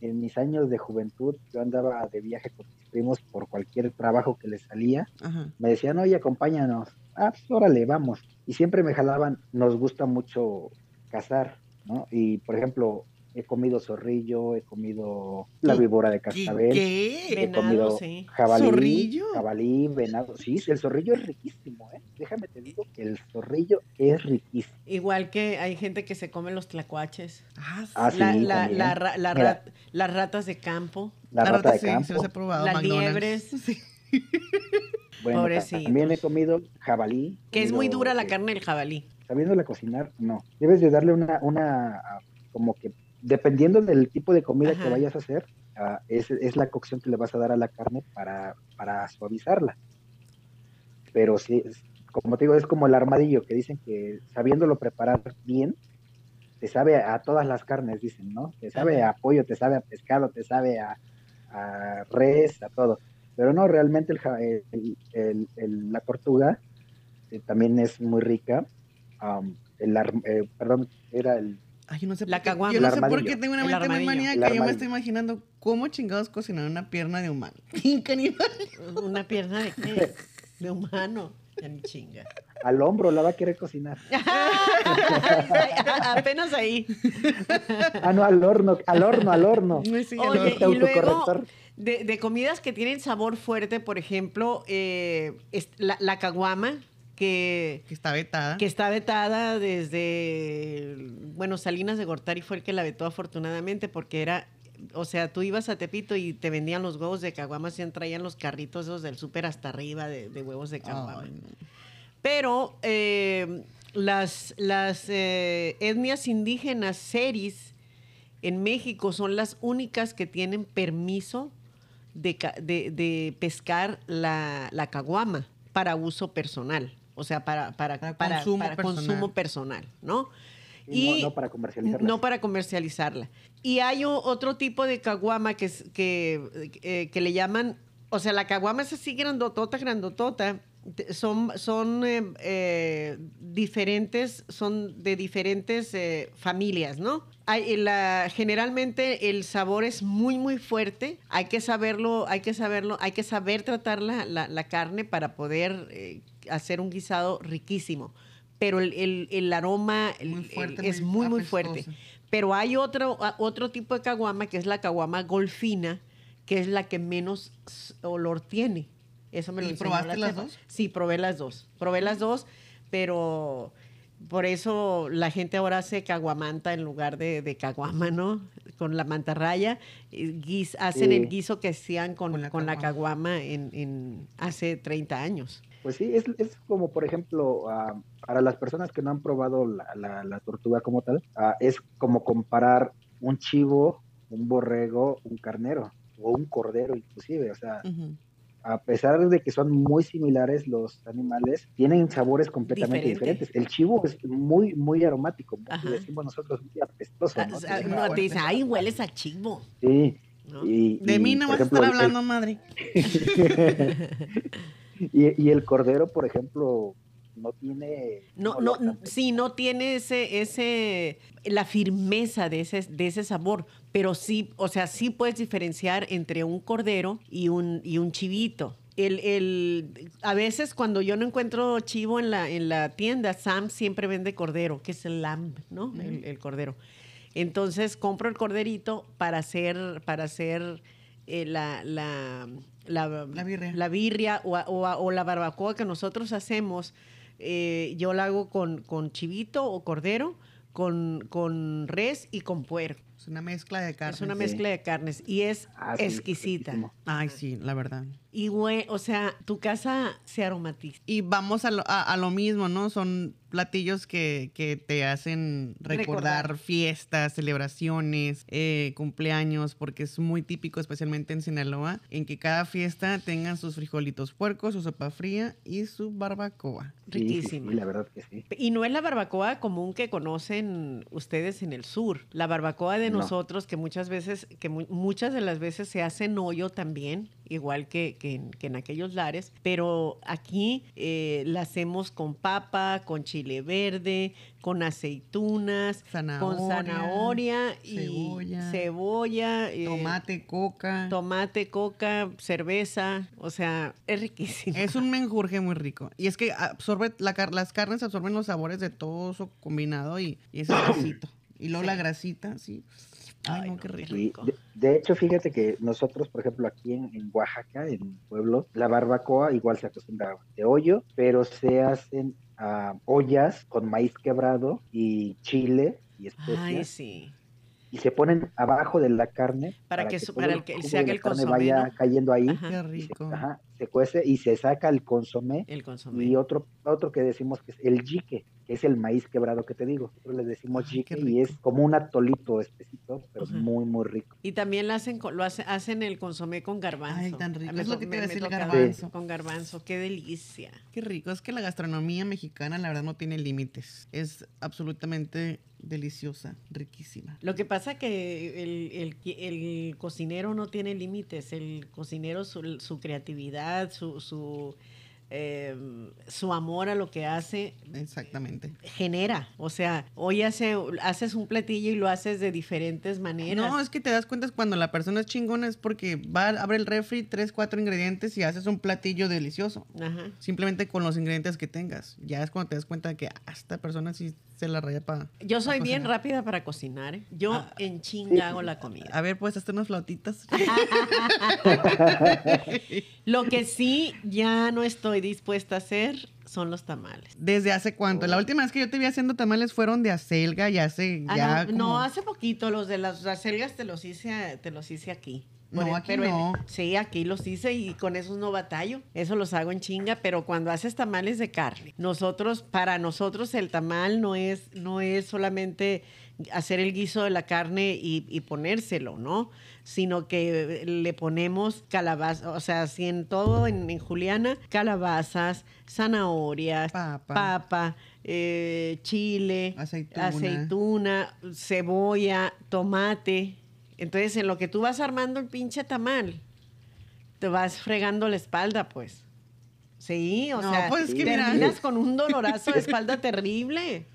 En mis años de juventud, yo andaba de viaje con mis primos por cualquier trabajo que les salía. Me decían, oye, acompáñanos. Ah, pues órale, vamos. Y siempre me jalaban, nos gusta mucho cazar, ¿no? Y, por ejemplo, he comido zorrillo, he comido la víbora de cascabel, ¿Qué? he comido jabalí, ¿Zorrillo? jabalí, venado. Sí, el zorrillo es riquísimo, ¿eh? Déjame te digo que el zorrillo es riquísimo. Igual que hay gente que se come los tlacuaches. Ah, ah sí, la, la, las ratas de campo. La, rata, de campo. he probado, las liebres. Sí. Bueno, también he comido jabalí. Que es muy dura la carne del jabalí. Sabiéndola cocinar, no. Debes de darle una, una como que dependiendo del tipo de comida que vayas a hacer, ah, es, la cocción que le vas a dar a la carne para, suavizarla. Pero sí, como te digo, es como el armadillo, que dicen que sabiéndolo preparar bien, te sabe a, todas las carnes, dicen, ¿no? Te sabe a pollo, te sabe a pescado, te sabe a, res, a todo. Pero no, realmente el, la tortuga eh, también es muy rica. el, eh, perdón, era el Ay, yo no sé, la por qué, yo no sé por qué tengo una mente muy maníaca. Yo me estoy imaginando cómo chingados cocinar una pierna de humano. ¿Una pierna de qué? De humano. Ya ni chinga. Al hombro la va a querer cocinar. Apenas ahí. ah, no, al horno, al horno, al horno. Oye, y luego, de, de, comidas que tienen sabor fuerte, por ejemplo, eh, la, la caguama que, está vetada. Que está vetada desde, bueno, Salinas de Gortari fue el que la vetó afortunadamente porque era, o sea, tú ibas a Tepito y te vendían los huevos de caguama, y traían los carritos esos del súper hasta arriba de, huevos de caguama. Pero eh, las, las eh, etnias indígenas seris en México son las únicas que tienen permiso de, de, pescar la, la caguama para uso personal o sea, para, para, para, consumo, personal. ¿no? Y, no, para comercializarla. No para comercializarla. Y hay otro tipo de caguama que, que, eh, que le llaman, o sea, la caguama es así grandotota, grandotota, son, son eh, eh, diferentes, son de diferentes familias, ¿no? Hay, la, generalmente el sabor es muy, muy fuerte. Hay que saberlo, hay que saberlo, hay que saber tratar la, la, carne para poder hacer un guisado riquísimo, pero el, aroma es muy, muy fuerte. Pero hay otro, otro tipo de caguama que es la caguama golfina, que es la que menos olor tiene. Eso me lo ¿Y probaste las dos? Sí, probé las dos. Probé las dos, pero por eso la gente ahora hace caguamanta en lugar de, caguama, ¿no? Con la mantarraya. hacen el guiso que hacían con, con la, caguama, en, en, hace 30 años. Pues sí, es, es como, por ejemplo, ah, para las personas que no han probado la, la, tortuga como tal, ah, es como comparar un chivo, un borrego, un carnero o un cordero inclusive. O sea, a pesar de que son muy similares los animales, tienen sabores completamente diferentes. El chivo es muy, muy aromático, como decimos nosotros, muy apestoso. ¿no? Ah, no te dice, ay, hueles a chivo. Sí. de mí no vas a estar hablando, madre. Y, el cordero, por ejemplo, no tiene... No, no, sí, no tiene ese, ese, la firmeza de ese, de ese sabor, pero sí, o sea, sí puedes diferenciar entre un cordero y un, y un chivito. El, el, a veces cuando yo no encuentro chivo en la, en la tienda, Sam siempre vende cordero, que es el lamb, ¿no? el, el, cordero. Entonces compro el corderito para hacer, para hacer eh, la, la, la, La birria. la birria o, o- o la barbacoa que nosotros hacemos. eh, yo la hago con, con chivito o cordero, con, con res y con puerco. Es una mezcla de carne. Es una mezcla de carnes y es Ah, sí, exquisita. riquísimo. Ay, sí, la verdad. Y güey, o sea, tu casa se aromatiza. Y vamos a lo, a, a lo mismo, ¿no? Son platillos que, que te hacen recordar, Recordar. fiestas, celebraciones, eh, cumpleaños, porque es muy típico, especialmente en Sinaloa, en que cada fiesta tengan sus frijolitos puercos, su sopa fría y su barbacoa. Sí, sí, sí, Riquísima. la verdad que sí. Y no es la barbacoa común que conocen ustedes en el sur. La barbacoa de No. nosotros, que muchas veces, que mu- muchas de las veces se hace en hoyo también, igual que, que en, que en aquellos lares, pero aquí eh, la hacemos con papa, con chile verde, con aceitunas, con Zanahoria, y cebolla, cebolla, eh, Tomate, coca. tomate, coca, cerveza, o sea, es riquísimo. Es un menjurje muy rico. Y es que absorbe, la car- las carnes absorben los sabores de todo eso combinado y, y es exquisito. Y luego Sí. la grasita, sí. Ay, no, qué rico. De, de hecho, fíjate que nosotros, por ejemplo, aquí en, en Oaxaca, en mi pueblo, la barbacoa igual se acostumbra de hoyo, pero se hacen ollas con maíz quebrado y chile y especias Ay, sí. y se ponen abajo de la carne Para que todo para el que se haga el consomé, vaya ¿no? cayendo ahí Ajá. Qué se, rico. ajá, se cuece y se saca el consomé El consomé. y otro otro que decimos que es el jique, que es el maíz quebrado que te digo. Nosotros le decimos jique y es como un atolito espesito, pero Ajá. muy muy rico. Y también lo hacen, lo hace- hacen el consomé con garbanzo. Ay, tan rico. Es lo que te iba a decir, el garbanzo. Con garbanzo, qué delicia. Qué rico. Es que la gastronomía mexicana, la verdad, no tiene límites. Es absolutamente deliciosa, riquísima. Lo que pasa que el, el cocinero no tiene límites. El cocinero, su, su creatividad, su, su, eh, su amor a lo que hace, Exactamente. genera. O sea, hoy hace, haces un platillo y lo haces de diferentes maneras. No, es que te das cuenta cuando la persona es chingona es porque va, abre el refri, tres, cuatro ingredientes y haces un platillo delicioso. Ajá. Simplemente con los ingredientes que tengas. Ya es cuando te das cuenta de que ah, esta persona sí se la raya para... Yo soy bien cocinar. rápida para cocinar. ¿eh? Yo Ah. en chinga hago la comida. A ver, pues hazte unas flautitas. Lo que sí ya no estoy dispuesta a hacer son los tamales. ¿Desde hace cuánto? La última vez que yo te vi haciendo tamales fueron de acelga y hace Ah, ya no, como- no, hace poquito los de las acelgas te los hice, te los hice aquí. No, aquí pero en- no. sí, aquí los hice y con esos no batallo. Eso los hago en chinga, pero cuando haces tamales de carne, nosotros, para nosotros el tamal no es, no es solamente hacer el guiso de la carne y, y ponérselo, ¿no? Sino que le ponemos calabaza, o sea, así en todo, en, en Juliana, calabazas, zanahorias, Papa. papa, eh, chile, Aceituna. aceituna, cebolla, tomate. Entonces, en lo que tú vas armando el pinche tamal, te vas fregando la espalda, pues. Sí, o No, sea, pues es que mira. terminas con un dolorazo de espalda terrible.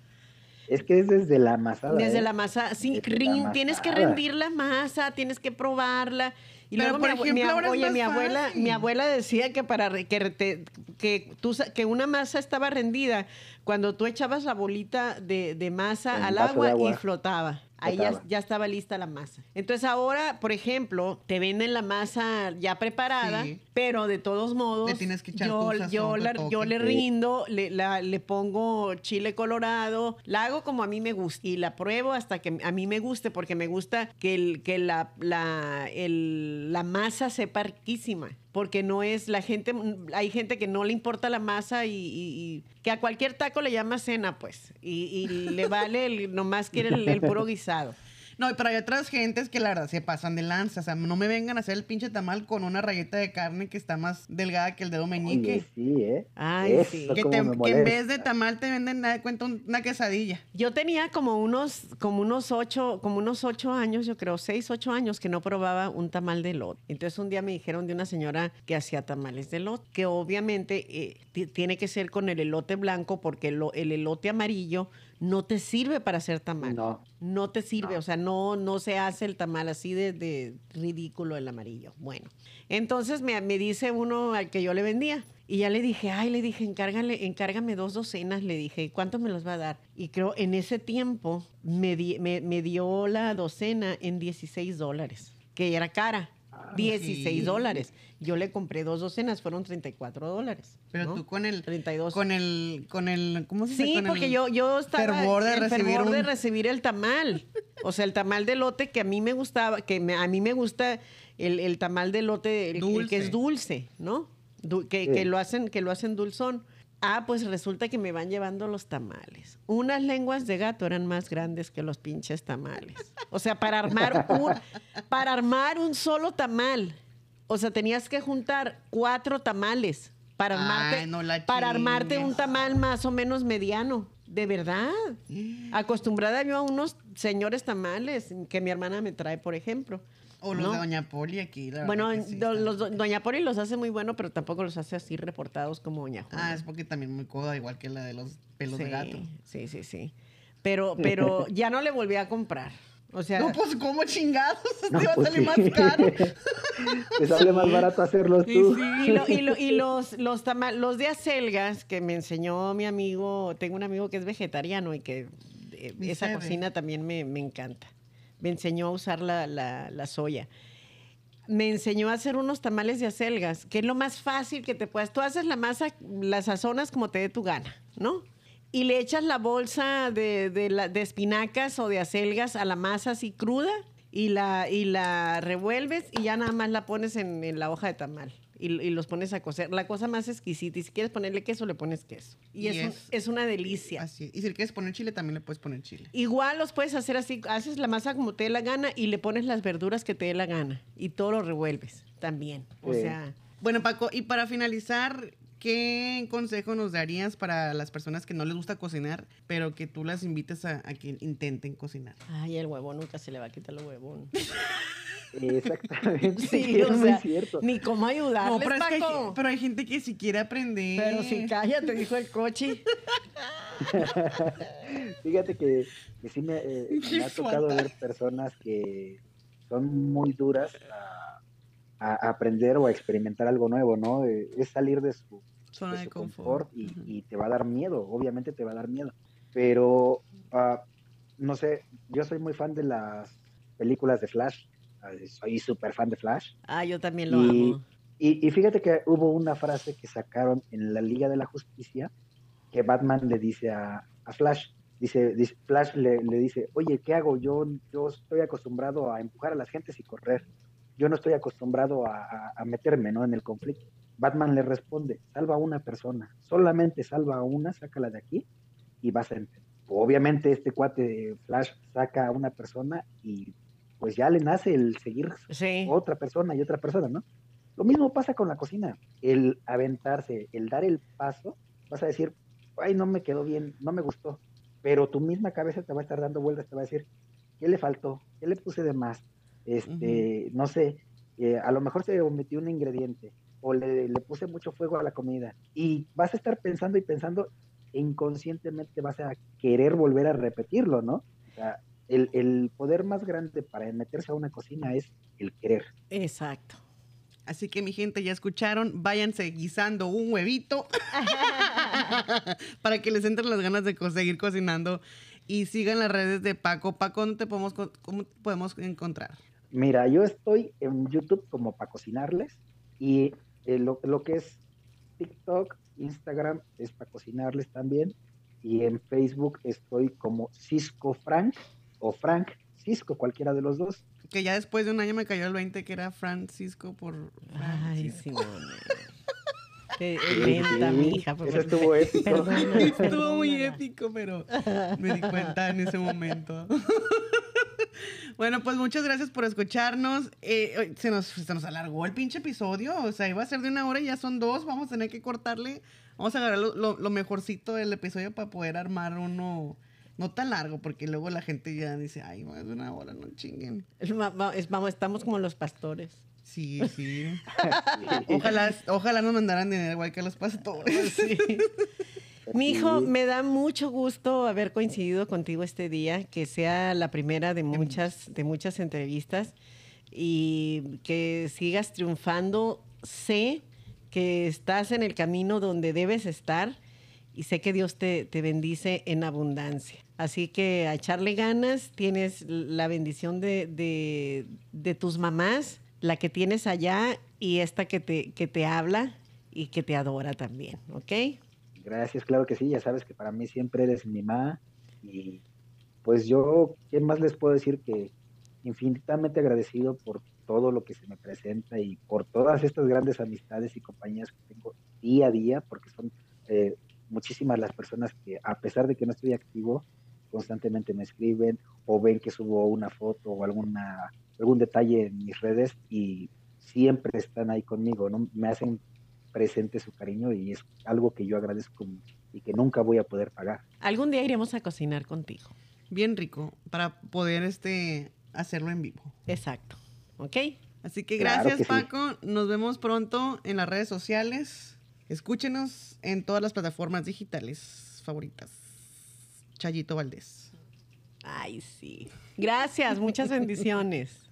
Es que es desde la amasada. Desde ¿eh? la masa, sí, rin- tienes que rendir la masa, tienes que probarla. Y Pero, luego por mi ejemplo, mi, oye, mi abuela, fácil. mi abuela decía que para que, te- que tú sa- que una masa estaba rendida cuando tú echabas la bolita de, de masa En al de agua, y flotaba. Ahí ya, estaba lista la masa. Entonces ahora, por ejemplo, te venden la masa ya preparada, Sí. pero de todos modos, Le tienes que echar yo, yo, la- yo le rindo, le, la- le pongo chile colorado, la hago como a mí me gusta y la pruebo hasta que a mí me guste, porque me gusta que, el, que la, la, el- la masa sepa riquísima. Porque no es la gente, hay gente que no le importa la masa y, y- y que a cualquier taco le llama cena, pues. Y, y le vale, el, nomás quiere el, el puro guisado. No, pero hay otras gentes que la verdad se pasan de lanza. O sea, no me vengan a hacer el pinche tamal con una rayeta de carne que está más delgada que el dedo meñique. Oye, sí, ¿eh? Ay, Eso sí. que, te- en vez de tamal te venden, nada de cuenta, un- una quesadilla. Yo tenía como unos, como unos ocho, como unos ocho años, yo creo, seis, ocho años que no probaba un tamal de lot. Entonces un día me dijeron de una señora que hacía tamales de lot, que obviamente eh, ti- tiene que ser con el elote blanco porque el elote amarillo no te sirve para hacer tamal. No. No te sirve, No. o sea, no, no se hace el tamal así de, de ridículo el amarillo. Bueno, entonces me, me dice uno al que yo le vendía. Y ya le dije, ay, le dije, encárgale, encárgame dos docenas. Le dije, ¿cuánto me los va a dar? Y creo, en ese tiempo me, di- me, me dio la docena en 16 dólares, que era cara. Ah, 16 sí. dólares. Yo le compré dos docenas, fueron 34 dólares. Pero ¿no? tú con el 32. con el con el ¿cómo se dice? Sí, Con porque el yo, yo estaba fervor de el recibir fervor de recibir el tamal. O sea, el tamal de lote que a mí me gustaba, que me- a mí me gusta el, el tamal de lote, el, que es dulce, ¿no? Du- que, Sí. que lo hacen, que lo hacen dulzón. Ah, pues resulta que me van llevando los tamales. Unas lenguas de gato eran más grandes que los pinches tamales. O sea, para armar un, para armar un solo tamal. O sea, tenías que juntar cuatro tamales para Ay, armarte, no para armarte un tamal más o menos mediano. De verdad. Acostumbrada yo a unos señores tamales que mi hermana me trae, por ejemplo. O los ¿no? de Doña Poli aquí, la Bueno, verdad que sí do- están- los do- Doña Poli los hace muy bueno, pero tampoco los hace así reportados como Doña Juana. Ah, es porque también muy coda, igual que la de los pelos sí, de gato. Sí, sí, sí. Pero, pero ya no le volví a comprar. O sea, No, pues, ¿cómo chingados? No, Te va a pues salir sí. más caro. Te sale más barato hacerlos tú. sí. Y, lo- y lo- y los, los, tama- los de acelgas que me enseñó mi amigo, tengo un amigo que es vegetariano y que eh, esa cocina también me, me encanta. Me enseñó a usar la, la- soya. Me enseñó a hacer unos tamales de acelgas, que es lo más fácil que te puedas. Tú haces la masa, la sazonas como te dé tu gana, ¿no? Y le echas la bolsa de, de de espinacas o de acelgas a la masa así cruda y la, y la revuelves y ya nada más la pones en, en la hoja de tamal y, y los pones a cocer. La cosa más exquisita. Y si quieres ponerle queso, le pones queso. Y, Y es, un- es- es una delicia. Así es. Y si le quieres poner chile, también le puedes poner chile. Igual los puedes hacer así, haces la masa como te dé la gana y le pones las verduras que te dé la gana y todo lo revuelves también. O Sí. sea, Bueno, Paco, y para finalizar, ¿qué consejo nos darías para las personas que no les gusta cocinar, pero que tú las invites a, a que intenten cocinar? ay, el huevón nunca se le va a quitar el huevón. Exactamente. Sí, es o muy sea, cierto. ni cómo ayudarles, No, pero, es que hay, Paco. pero hay gente que si quiere aprender. Pero si cállate, dijo el coche. Fíjate que, que sí me, eh, me ha tocado ver personas que son muy duras a, a aprender o a experimentar algo nuevo, ¿no? Eh, es salir de su, Zona de de su confort. y, te va a dar miedo, obviamente te va a dar miedo. Pero, ah, no sé, yo soy muy fan de las películas de Flash, soy súper fan de Flash. Ah, yo también lo Y- amo. Y, y fíjate que hubo una frase que sacaron en la Liga de la Justicia que Batman le dice a, a Flash. Dice, dice- Flash le, le dice, oye, ¿qué hago? Yo, yo estoy acostumbrado a empujar a las gentes y correr. Yo no estoy acostumbrado a, a- a meterme ¿no? en el conflicto. Batman le responde, salva a una persona, solamente salva a una, sácala de aquí y vas a entender. Obviamente este cuate de Flash saca a una persona y pues ya le nace el seguir Sí. otra persona y otra persona, ¿no? Lo mismo pasa con la cocina. El aventarse, el dar el paso, vas a decir, ay, no me quedó bien, no me gustó. Pero tu misma cabeza te va a estar dando vueltas, te va a decir, ¿qué le faltó? ¿Qué le puse de más? Este, no sé, eh, a lo mejor se omitió un ingrediente o le, le puse mucho fuego a la comida. Y vas a estar pensando y pensando, e inconscientemente vas a querer volver a repetirlo, ¿no? O sea, el, el poder más grande para meterse a una cocina es el querer. Exacto. Así que mi gente, ya escucharon, váyanse guisando un huevito para que les entren las ganas de co- seguir cocinando y sigan las redes de Paco. Paco, ¿dónde te podemos, cómo te podemos encontrar? Mira, yo estoy en YouTube como para cocinarles y eh, lo, lo que es TikTok, Instagram es para cocinarles también y en Facebook estoy como Cisco Frank o Frank Cisco, cualquiera de los dos. Que ya después de un año me cayó el 20 que era Francisco por... Ay, Francisco. Simone. Qué Sí, lenta, sí, mija. por Eso estuvo épico. Perdona, Estuvo muy épico, pero me di cuenta en ese momento. bueno, pues muchas gracias por escucharnos. Eh, eh, se, nos, se nos alargó el pinche episodio. O sea, iba a ser de una hora y ya son dos. Vamos a tener que cortarle. Vamos a agarrar lo, lo- lo mejorcito del episodio para poder armar uno no tan largo, porque luego la gente ya dice, ay, más de una hora, no chinguen. Es vamos, estamos como los pastores. Sí, sí. Ojalá, ojalá nos mandaran dinero igual que a los pastores. Sí. Mi hijo, me da mucho gusto haber coincidido contigo este día, que sea la primera de muchas, de muchas entrevistas y que sigas triunfando. Sé que estás en el camino donde debes estar y sé que Dios te, te bendice en abundancia. Así que a echarle ganas, tienes la bendición de, de, tus mamás, la que tienes allá y esta que te, que te habla y que te adora también, ¿ok? Gracias, claro que sí, ya sabes que para mí siempre eres mi mamá y pues yo, ¿qué más les puedo decir que infinitamente agradecido por todo lo que se me presenta y por todas estas grandes amistades y compañías que tengo día a día, porque son eh, muchísimas las personas que a pesar de que no estoy activo, constantemente me escriben o ven que subo una foto o alguna, algún detalle en mis redes y siempre están ahí conmigo, ¿no? Me hacen presente su cariño y es algo que yo agradezco y que nunca voy a poder pagar. Algún día iremos a cocinar contigo. Bien rico, para poder este, hacerlo en vivo. Exacto, ¿ok? Así que gracias Paco, nos vemos pronto en las redes sociales. Escúchenos en todas las plataformas digitales favoritas. Chayito Valdés. Ay, sí. Gracias, muchas bendiciones.